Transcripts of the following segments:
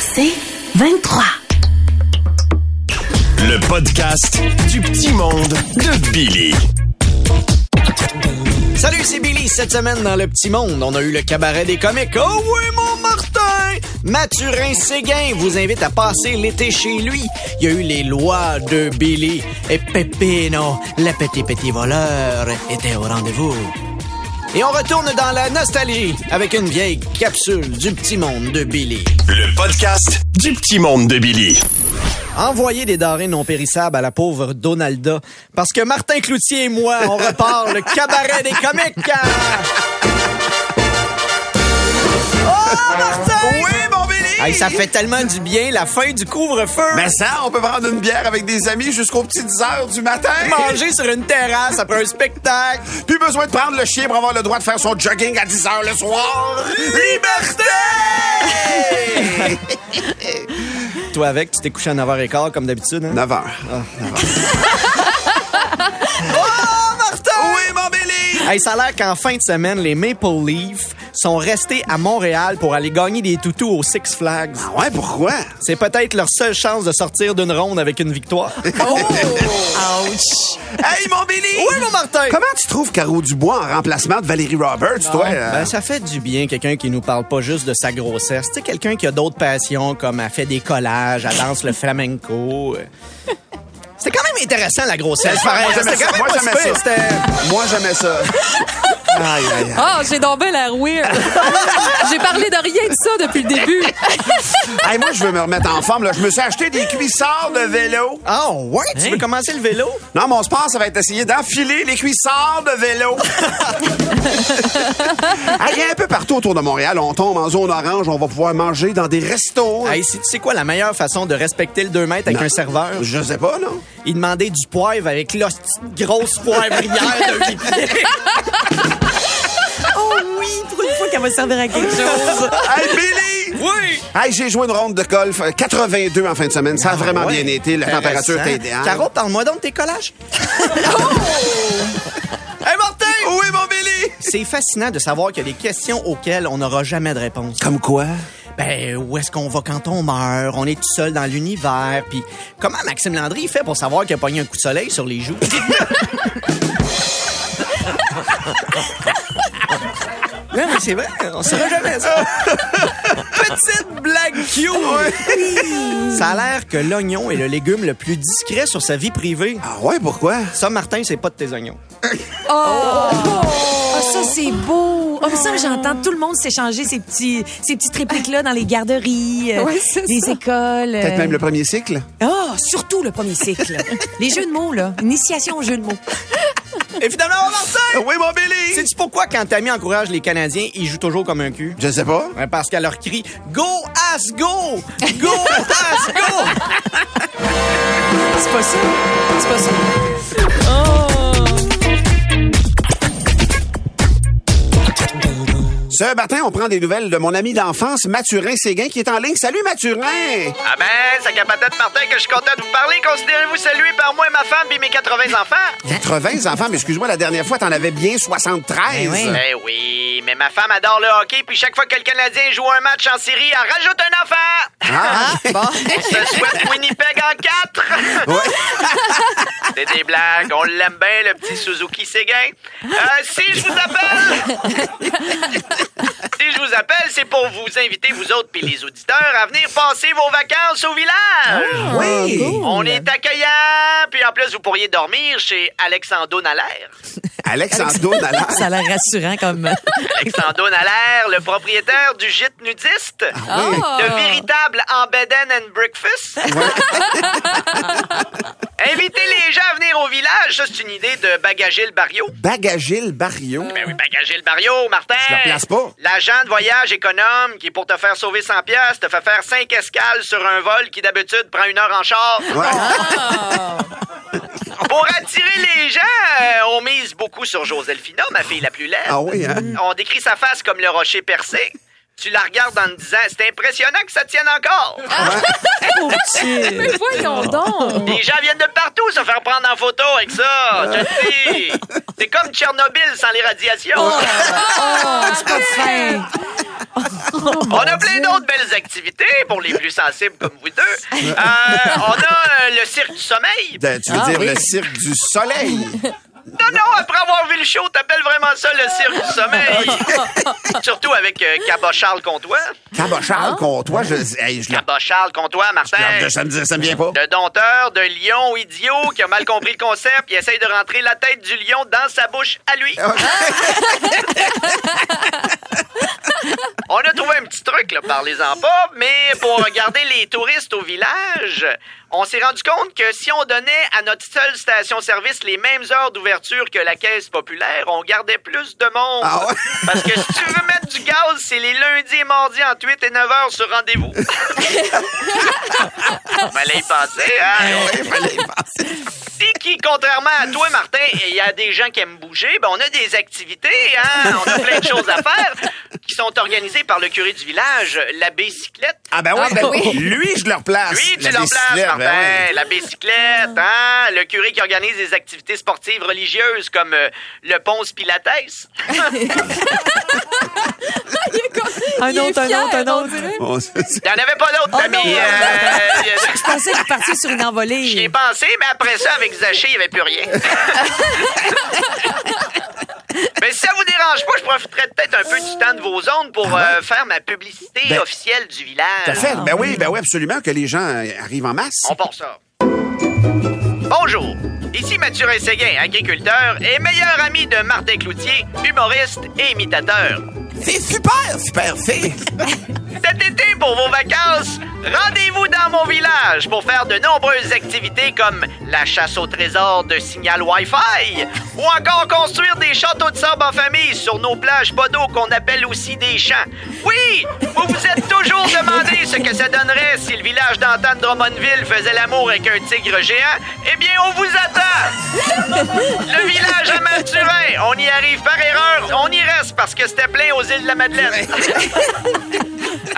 C'est 23. Le podcast du petit monde de Billy. Salut, c'est Billy. Cette semaine, dans Le Petit Monde, on a eu le cabaret des comiques. Oh oui, mon Martin! Mathurin Séguin vous invite à passer l'été chez lui. Il y a eu les lois de Billy. Et Pepino, le petit petit voleur, était au rendez-vous. Et on retourne dans la nostalgie avec une vieille capsule du Petit Monde de Billy. Le podcast du petit monde de Billy. Envoyer des denrées non périssables à la pauvre Donalda. Parce que Martin Cloutier et moi, on repart le cabaret des comiques. Oh, Martin! Hey, ça fait tellement du bien, la fin du couvre-feu. Mais ça, on peut prendre une bière avec des amis jusqu'aux petites heures du matin. Manger sur une terrasse après un spectacle. Plus besoin de prendre le chien pour avoir le droit de faire son jogging à 10 heures le soir. Liberté! Toi avec, tu t'es couché à 9h15 comme d'habitude. Hein? 9 heures. Oh, Martin! Oui, mon Billy! Hey, ça a l'air qu'en fin de semaine, les Maple Leafs sont restés à Montréal pour aller gagner des toutous au Six Flags. Ah ouais, pourquoi? C'est peut-être leur seule chance de sortir d'une ronde avec une victoire. Ouch. Hey, mon Billy! Oui, mon Martin! Comment tu trouves Caro Dubois en remplacement de Valérie Roberts, toi? euh? Ben, ça fait du bien, quelqu'un qui nous parle pas juste de sa grossesse. Tu sais, quelqu'un qui a d'autres passions, comme elle fait des collages, elle danse le flamenco. C'était quand même intéressant, la grossesse. pareil. Moi, j'aimais C'était ça. quand même Moi, j'aimais ça. Aïe, aïe, aïe. Ah, j'ai donc bien l'air weird. j'ai parlé de rien de ça depuis le début. Hey, moi, je veux me remettre en forme. Là. Je me suis acheté des cuissards de vélo. Ah, ouais? Tu veux commencer le vélo? Non, mon sport, ça va être d'essayer d'enfiler les cuissards de vélo. Hey, Il y a un peu partout autour de Montréal. On tombe en zone orange. On va pouvoir manger dans des restos. Hey, si- tu sais quoi la meilleure façon de respecter le 2 mètres avec Non. un serveur? Je sais pas, non? Il demandait du poivre avec la petite grosse poivrière de qu'elle va servir à quelque chose. Hey, Billy! Oui! Hey, j'ai joué une ronde de golf. euh, 82 en fin de semaine. Ça a vraiment Ah ouais. bien été. La température était idéale. Caro, parle-moi donc de tes collages. hey, Martin! Oui, mon Billy! C'est fascinant de savoir qu'il y a des questions auxquelles on n'aura jamais de réponse. Comme quoi? Ben, où est-ce qu'on va quand on meurt? On est tout seul dans l'univers. Puis, comment Maxime Landry fait pour savoir qu'il a pogné un coup de soleil sur les joues? Non, mais c'est vrai, on saura jamais ça. Petite blague cute! Ça a l'air que l'oignon est le légume le plus discret sur sa vie privée. Ah ouais, pourquoi? Ça, Martin, c'est pas de tes oignons. Oh, ça, c'est beau. Oh, ça, j'entends tout le monde s'échanger ces petits, ces petites répliques-là dans les garderies, euh, Ouais, les ça. écoles. euh. Peut-être même le premier cycle? Ah, surtout le premier cycle. les jeux de mots, là. Initiation aux jeux de mots. Et finalement, Martin! Oui, mon Billy! Sais-tu pourquoi, quand Tammy encourage les Canadiens, ils jouent toujours comme un cul? Je sais pas. Ouais, parce qu'elle leur crie Go As Go! Go As Go! C'est pas ça. C'est pas ça. Ce matin, on prend des nouvelles de mon ami d'enfance, Mathurin Séguin, qui est en ligne. Salut, Mathurin! Ah ben, ça capotait Martin que je suis content de vous parler. Considérez-vous salué par moi et ma femme puis mes 80 enfants? 80 enfants, mais excuse-moi, la dernière fois, t'en avais bien 73. Eh oui. Eh oui, mais ma femme adore le hockey puis chaque fois que le Canadien joue un match en série, elle rajoute un enfant. Ah, Bon. On se souhaite Winnipeg en quatre. C'est des blagues, on l'aime bien, le petit Suzuki Séguin. Euh, si je vous appelle... si je vous appelle, c'est pour vous inviter, vous autres puis les auditeurs, à venir passer vos vacances au village. oui! On est accueillant, puis en plus, vous pourriez dormir chez Alexandro Nallaire. Alexandre Dallaire. Ça a l'air rassurant comme. Alexandre Allaire, le propriétaire du gîte nudiste. Ah. Le véritable Embedden and Breakfast. Inviter les gens à venir au village, ça, c'est une idée de Bagagil Barrio. Bagagil Barrio. Ben oui, Bagagil Barrio, Martin. Je le place pas. L'agent de voyage économe qui, pour te faire sauver 100 pièces, te fait faire 5 escales sur un vol qui, d'habitude, prend une heure en char. Pour attirer les gens, euh, on mise beaucoup sur Joselphina, ma fille la plus laide. Ah oui, hein? On décrit sa face comme le rocher percé. Tu la regardes en te disant, c'est impressionnant que ça tienne encore. Mais Voyons donc. Les gens viennent de partout se faire prendre en photo avec ça. Je te dis. C'est comme Tchernobyl sans les radiations. Oh, c'est pas fin. On a plein d'autres belles activités pour les plus sensibles comme vous deux. Euh, on a euh, le cirque du sommeil. Tu veux Ah dire oui. le cirque du soleil? Non, non, après avoir vu le show, t'appelles vraiment ça le cirque du sommeil. Surtout avec euh, Cabot Charles Comtois. Cabochard contre toi, je, hey, je, le- Cabot Charles Comtois, Martin. je- ça, me, dit- ça me vient pas. Le dompteur de lion idiot qui a mal compris le concept, il essaye de rentrer la tête du lion dans sa bouche à lui. On a trouvé un petit truc, là, parlez-en pas, mais pour regarder les touristes au village, on s'est rendu compte que si on donnait à notre seule station-service les mêmes heures d'ouverture que la caisse populaire, on gardait plus de monde. Ah ouais? Parce que si tu veux mettre du gaz, c'est les lundis et mardis entre 8 et 9 heures sur rendez-vous. Fallait y penser, hein? Il fallait y penser. Si qui, contrairement à toi, Martin, il y a des gens qui aiment bouger, ben on a des activités, hein? On a plein de choses à faire qui sont organisées par le curé du village, la bicyclette. Ah ben oui, Ah, ben oui. lui, je le replace. Lui, tu l'en places, Martin. Ben oui. La bicyclette, hein? Le curé qui organise des activités sportives religieuses comme euh, le ponce Pilates. Un Il est autre, un autre, un on autre. dirait. On se- Il n'y en avait pas d'autres, Oh non, Euh, Je pensais qu'il partait sur une J'y ai envolée. pensé, mais après ça, avec Zaché, il n'y avait plus rien. mais si ça vous dérange pas, je profiterai peut-être un peu du temps de vos ondes pour euh, faire ma publicité Ben, officielle du village. Tout à fait. Ben oui, ben oui, absolument, que les gens euh, arrivent en masse. On part ça. Bonjour. Ici Mathurin Séguin, agriculteur et meilleur ami de Martin Cloutier, humoriste et imitateur. C'est super, super fait. Cet été, pour vos vacances, rendez-vous dans mon village pour faire de nombreuses activités comme la chasse au trésor de signal Wi-Fi ou encore construire des châteaux de sable en famille sur nos plages pas qu'on appelle aussi des champs. Oui, vous vous êtes toujours demandé ce que ça donnerait si le village d'antan Drummondville faisait l'amour avec un tigre géant. Eh bien, on vous attend! Le village à Mathurin, on y arrive par erreur, on y reste parce que c'était plein aux îles de la Madeleine.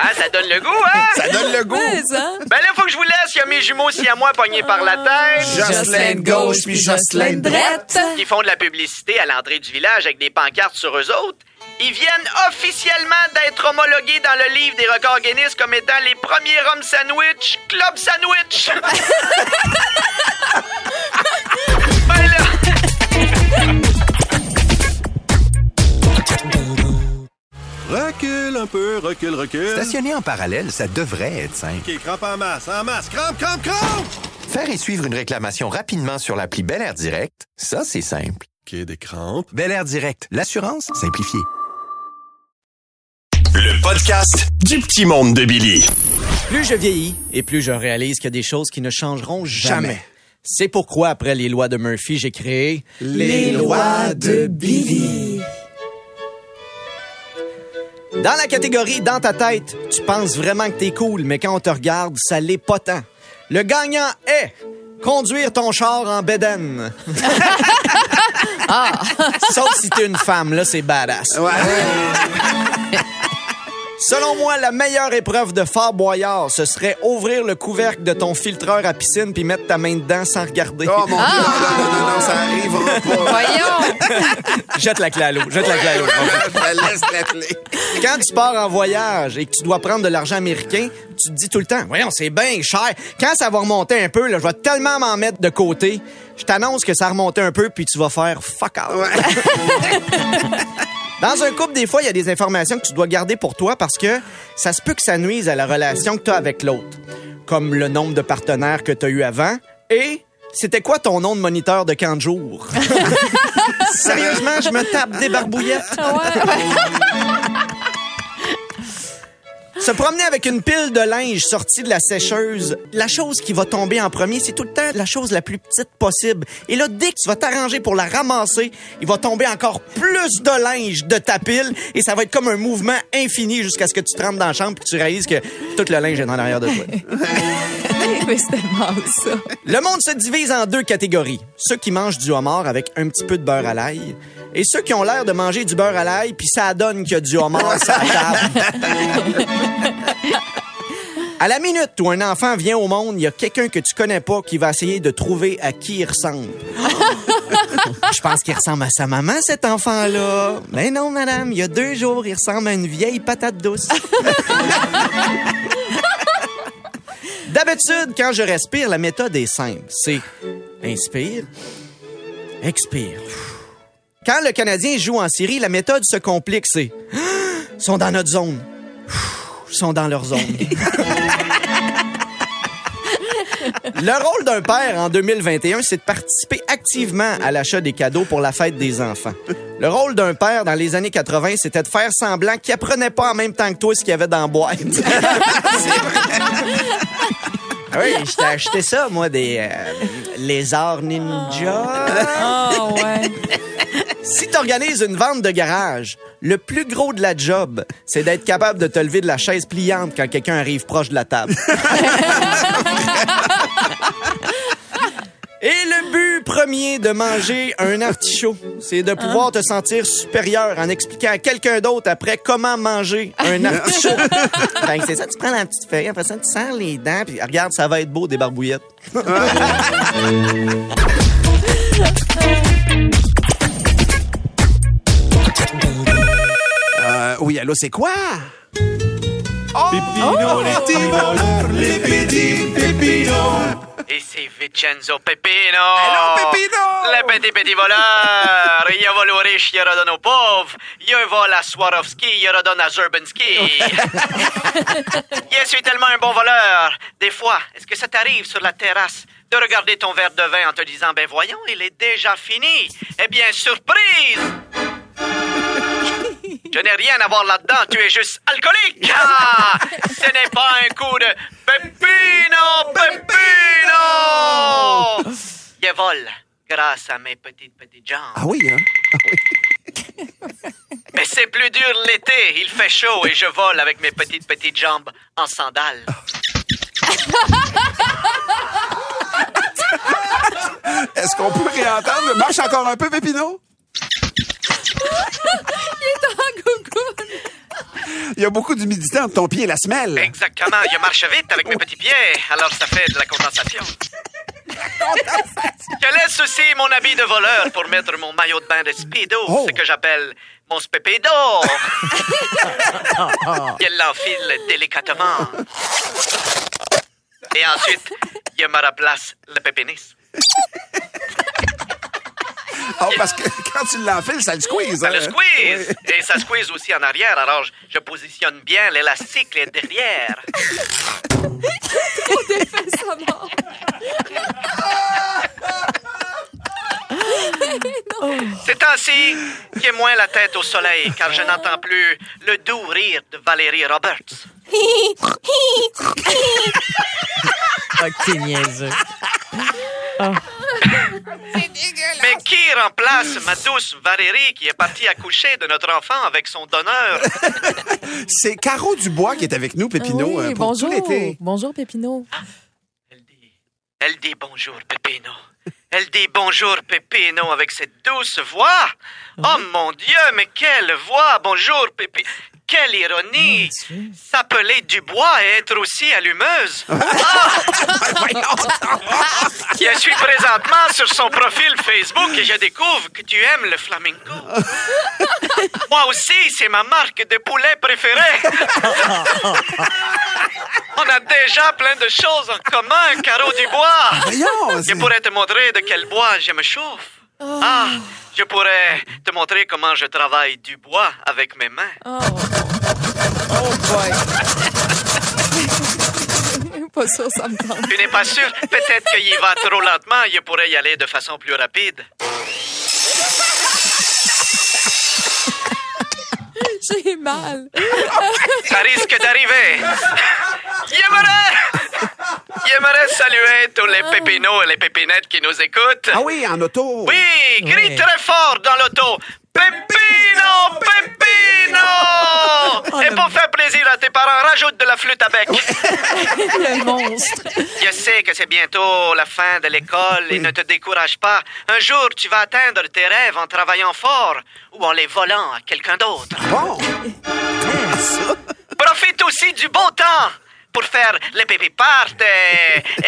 Ah, ça donne le goût, hein? Ça donne le goût. Ouais, ça. Ben là, faut que je vous laisse. Il y a mes jumeaux si à moi pognés par la tête. Jocelyn de gauche puis Jocelyn de droite. Drette. Qui font de la publicité à l'entrée du village avec des pancartes sur eux autres. Ils viennent officiellement d'être homologués dans le livre des records Guinness comme étant les premiers hommes sandwich Club Sandwich. un peu, recule, recule. Stationner en parallèle, ça devrait être simple. OK, crampe en masse, en masse, crampe, crampe, crampe! Faire et suivre une réclamation rapidement sur l'appli Bel Air Direct, ça, c'est simple. OK, des crampes. Bel Air Direct, l'assurance simplifiée. Le podcast du petit monde de Billy. Plus je vieillis et plus je réalise qu'il y a des choses qui ne changeront jamais. Jamais. C'est pourquoi, après les lois de Murphy, j'ai créé Les lois de Billy. Dans la catégorie Dans ta tête, tu penses vraiment que t'es cool, mais quand on te regarde, ça l'est pas tant. Le gagnant est conduire ton char en bédaine. Sauf si t'es une femme, là, c'est badass. Ouais. Selon moi, la meilleure épreuve de Fort Boyard, ce serait ouvrir le couvercle de ton filtreur à piscine puis mettre ta main dedans sans regarder. Oh mon Dieu, non, non, non, non, non, ça arrivera pas. Voyons. Jette la clé à l'eau, jette la clé à l'eau. Je te laisse la clé. Quand tu pars en voyage et que tu dois prendre de l'argent américain, tu te dis tout le temps, voyons, c'est bien cher. Quand ça va remonter un peu, là, je vais tellement m'en mettre de côté. Je t'annonce que ça a remonté un peu, puis tu vas faire fuck out. Dans un couple, des fois, il y a des informations que tu dois garder pour toi parce que ça se peut que ça nuise à la relation que tu as avec l'autre. Comme le nombre de partenaires que tu as eu avant et c'était quoi ton nom de moniteur de camp de jour? Sérieusement, je me tape des barbouillettes. Ouais. Se promener avec une pile de linge sortie de la sécheuse, la chose qui va tomber en premier, c'est tout le temps la chose la plus petite possible. Et là, dès que tu vas t'arranger pour la ramasser, il va tomber encore plus de linge de ta pile et ça va être comme un mouvement infini jusqu'à ce que tu te rentres dans la chambre et que tu réalises que tout le linge est en arrière de toi. Mais c'est tellement ça. Le monde se divise en deux catégories. Ceux qui mangent du homard avec un petit peu de beurre à l'ail et ceux qui ont l'air de manger du beurre à l'ail puis ça donne qu'il y a du homard sur la table. À la minute où un enfant vient au monde, il y a quelqu'un que tu connais pas qui va essayer de trouver à qui il ressemble. Je pense qu'il ressemble à sa maman, cet enfant-là. Mais non, madame, il y a deux jours, il ressemble à une vieille patate douce. D'habitude, quand je respire, la méthode est simple. C'est inspire, expire. Quand le Canadien joue en Syrie, la méthode se complique. C'est Ils sont dans notre zone. Ils sont dans leur zone. Le rôle d'un père en 2021, c'est de participer activement à l'achat des cadeaux pour la fête des enfants. Le rôle d'un père dans les années 80, c'était de faire semblant qu'il apprenait pas en même temps que toi ce qu'il y avait dans la boîte. Ah oui, je t'ai acheté ça, moi, des euh, lézards ninja. Oh, ouais. Si tu organises une vente de garage, le plus gros de la job, c'est d'être capable de te lever de la chaise pliante quand quelqu'un arrive proche de la table. Et le but premier de manger un artichaut, c'est de pouvoir te sentir supérieur en expliquant à quelqu'un d'autre après comment manger un artichaut. ben, c'est ça, tu prends la petite feuille, après ça, tu serres les dents, puis regarde, ça va être beau, des barbouillettes. Oui, allô, c'est quoi? Pépino, les petits voleurs, les petits pépinos. Ici Vincenzo Pepino. Allô, Pepino! Le petit petit voleur. Io vole aux riches, io redonne aux pauvres. Io vole à Swarovski, io redonne à Zurbanski. Je suis tellement un bon voleur. Des fois, est-ce que ça t'arrive sur la terrasse de regarder ton verre de vin en te disant, ben voyons, il est déjà fini. Eh bien, surprise! Je n'ai rien à voir là-dedans, tu es juste alcoolique! Ah! Ce n'est pas un coup de Pepino! Pepino! Je vole grâce à mes petites petites jambes. Ah oui, hein? Mais c'est plus dur l'été, il fait chaud et je vole avec mes petites petites jambes en sandales. Est-ce qu'on peut réentendre? Marche encore un peu, Pépino? Il y a beaucoup d'humidité entre ton pied et la semelle. Exactement, je marche vite avec mes petits pieds, alors ça fait de la condensation. Je laisse aussi mon habit de voleur pour mettre mon maillot de bain de speedo, Oh. ce que j'appelle mon spépédo. Je l'enfile délicatement. Et ensuite, je me replace le pépénis. Oh, parce que quand tu l'enfiles, ça le squeeze. Ça le hein? squeeze. Et ça squeeze aussi en arrière, alors je, je positionne bien l'élastique derrière. Ces temps-ci, j'ai moins la tête au soleil, car je n'entends plus le doux rire de Valérie Roberts. Ok, niaiseux. Mais qui remplace ma douce Valérie qui est partie accoucher de notre enfant avec son donneur? C'est Caro Dubois qui est avec nous, Pépino, Ah oui, euh, pour bonjour. tout l'été. Bonjour, Pépino. Elle dit, elle dit bonjour, Pépino. Elle dit bonjour, Pépino, avec cette douce voix. Oh mon Dieu, mais quelle voix! Bonjour, Pépino. Quelle ironie! S'appeler Dubois et être aussi allumeuse. Ah! Je suis présentement sur son profil Facebook et je découvre que tu aimes le flamenco. Moi aussi, c'est ma marque de poulet préférée. On a déjà plein de choses en commun, Caro Dubois. Je pourrais te montrer de quel bois je me chauffe. Ah, je pourrais te montrer comment je travaille du bois avec mes mains. Oh. Oh boy. Pas sûr, ça me tente. Tu n'es pas sûr? Peut-être qu'il va trop lentement, je pourrais y aller de façon plus rapide. J'ai mal. Ça risque d'arriver. J'aimerais... J'aimerais saluer tous les pépinos et les pépinettes qui nous écoutent. Ah oui, en auto. Oui, crie très fort dans l'auto. Pépino, Pépino! Et pour faire plaisir à tes parents, rajoute de la flûte à bec. Le monstre. Je sais que c'est bientôt la fin de l'école et ne te décourage pas. Un jour, tu vas atteindre tes rêves en travaillant fort ou en les volant à quelqu'un d'autre. Bon. Profite aussi du beau temps pour faire les pépé party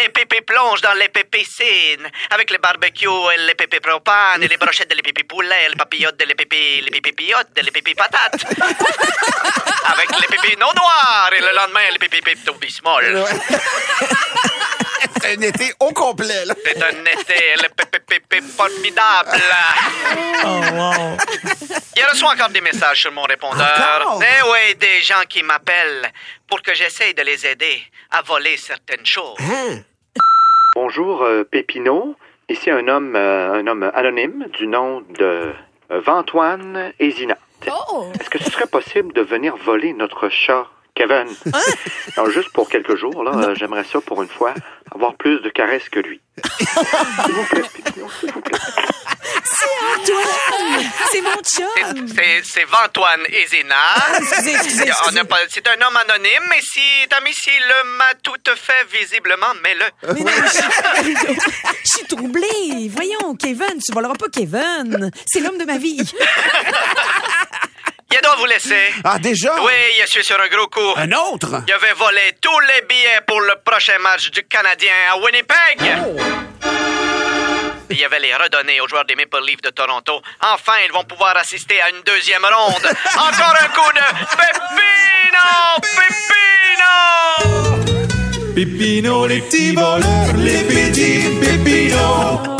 et pépé plonge dans les pépé piscines avec les barbecues et les pépé propane et les brochettes et les pépé poulet et les papillotes et les pépé les pépé pillotes et les pépé patates avec les pépé non noirs et le lendemain les pépé pépto bismol. C'est un été au complet, là. C'est un été le formidable. Oh, wow. Il reçoit encore des messages sur mon répondeur. Encore? Eh oui, des gens qui m'appellent pour que j'essaye de les aider à voler certaines choses. Hein? Bonjour, euh, Pépino. Ici un homme, euh, un homme anonyme du nom de euh, Vantoine Ezina. Oh! Est-ce que ce serait possible de venir voler notre chat, Kevin? Alors, juste pour quelques jours, là, euh, j'aimerais ça pour une fois, avoir plus de caresses que lui. s'il vous plaît, s'il vous plaît. Antoine! C'est mon C'est- chum! C'est c'est Vantoine Ezina. Excusez, excusez, On n'a excusez. pas- C'est un homme anonyme, mais si ami s'il m'a tout fait visiblement, mets-le. Mais non, je je suis troublée. Voyons, Kevin, tu voleras pas Kevin. C'est l'homme de ma vie. Il doit vous laisser. Ah, déjà? Oui, je suis sur un gros coup. Un autre? Je vais voler tous les billets pour le prochain match du Canadien à Winnipeg. Et je vais les redonner aux joueurs des Maple Leafs de Toronto. Enfin, ils vont pouvoir assister à une deuxième ronde. Encore un coup de Pépino! Pépino! Pépino, les petits voleurs, les petits pépinos.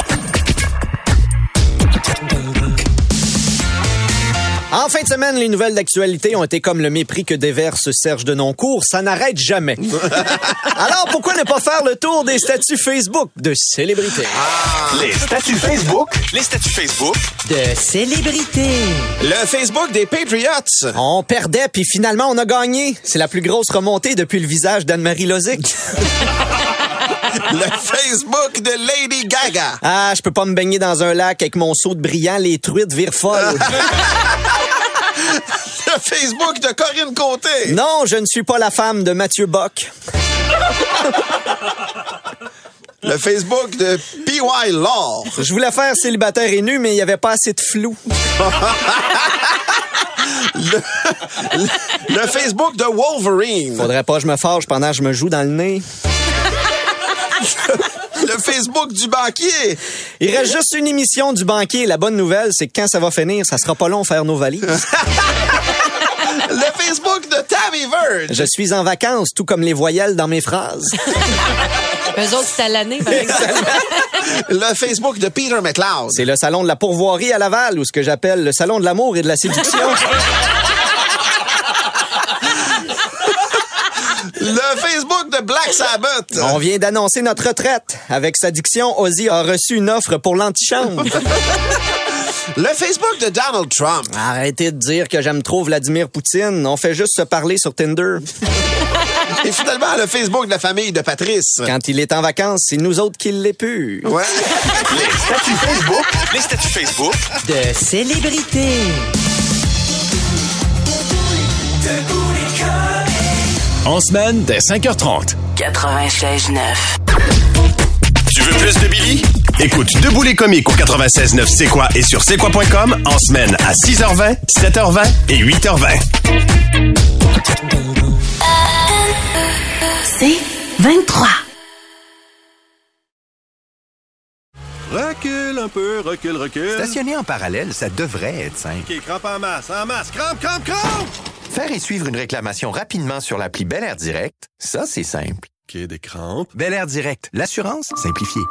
Fin de semaine, les nouvelles d'actualité ont été comme le mépris que déverse Serge de Noncourt. Ça n'arrête jamais. Alors, pourquoi ne pas faire le tour des statuts Facebook de célébrités? Les statuts Facebook? Les statuts Facebook? De célébrités. Le Facebook des Patriots. On perdait, puis finalement, on a gagné. C'est la plus grosse remontée depuis le visage d'Anne-Marie Lozic. Le Facebook de Lady Gaga. Ah, je peux pas me baigner dans un lac avec mon seau de brillant, les truites virent folles. Le Facebook de Corinne Côté. non, je ne suis pas la femme de Mathieu Bock. Le Facebook de PY Law. Je voulais faire célibataire et nu, mais il y avait pas assez de flou. Le Facebook de Wolverine. Faudrait pas que je me fâche pendant que je me joue dans le nez. Le Facebook du banquier. Il reste juste une émission du banquier. La bonne nouvelle, c'est que quand ça va finir, ça sera pas long faire nos valises. Le Facebook de Tammy Verge. Je suis en vacances, tout comme les voyelles dans mes phrases. Eux autres, c'est à l'année, par exemple. Le Facebook de Peter McLeod. C'est le salon de la pourvoirie à Laval, ou ce que j'appelle le salon de l'amour et de la séduction. Le Facebook de Black Sabbath. On vient d'annoncer notre retraite. Avec sa diction, Ozzy a reçu une offre pour l'antichambre. Le Facebook de Donald Trump. Arrêtez de dire que j'aime trop Vladimir Poutine. On fait juste se parler sur Tinder. Et finalement, le Facebook de la famille de Patrice. Quand il est en vacances, c'est nous autres qui l'épure. Ouais. Les statuts Facebook. Les statuts Facebook. De célébrité. En semaine, dès 5h30. 96.9. Tu veux plus de Billy? Écoute Debout les comiques au 96.9 C'est quoi et sur c'est quoi.com en semaine à 6h20, 7h20 et 8h20. C'est 23. Recule un peu, recule, recule. Stationner en parallèle, ça devrait être simple. OK, crampe en masse, en masse, crampe, crampe, crampe! Faire et suivre une réclamation rapidement sur l'appli Bel Air Direct, ça, c'est simple. OK, des crampes. Bel Air Direct, l'assurance simplifiée.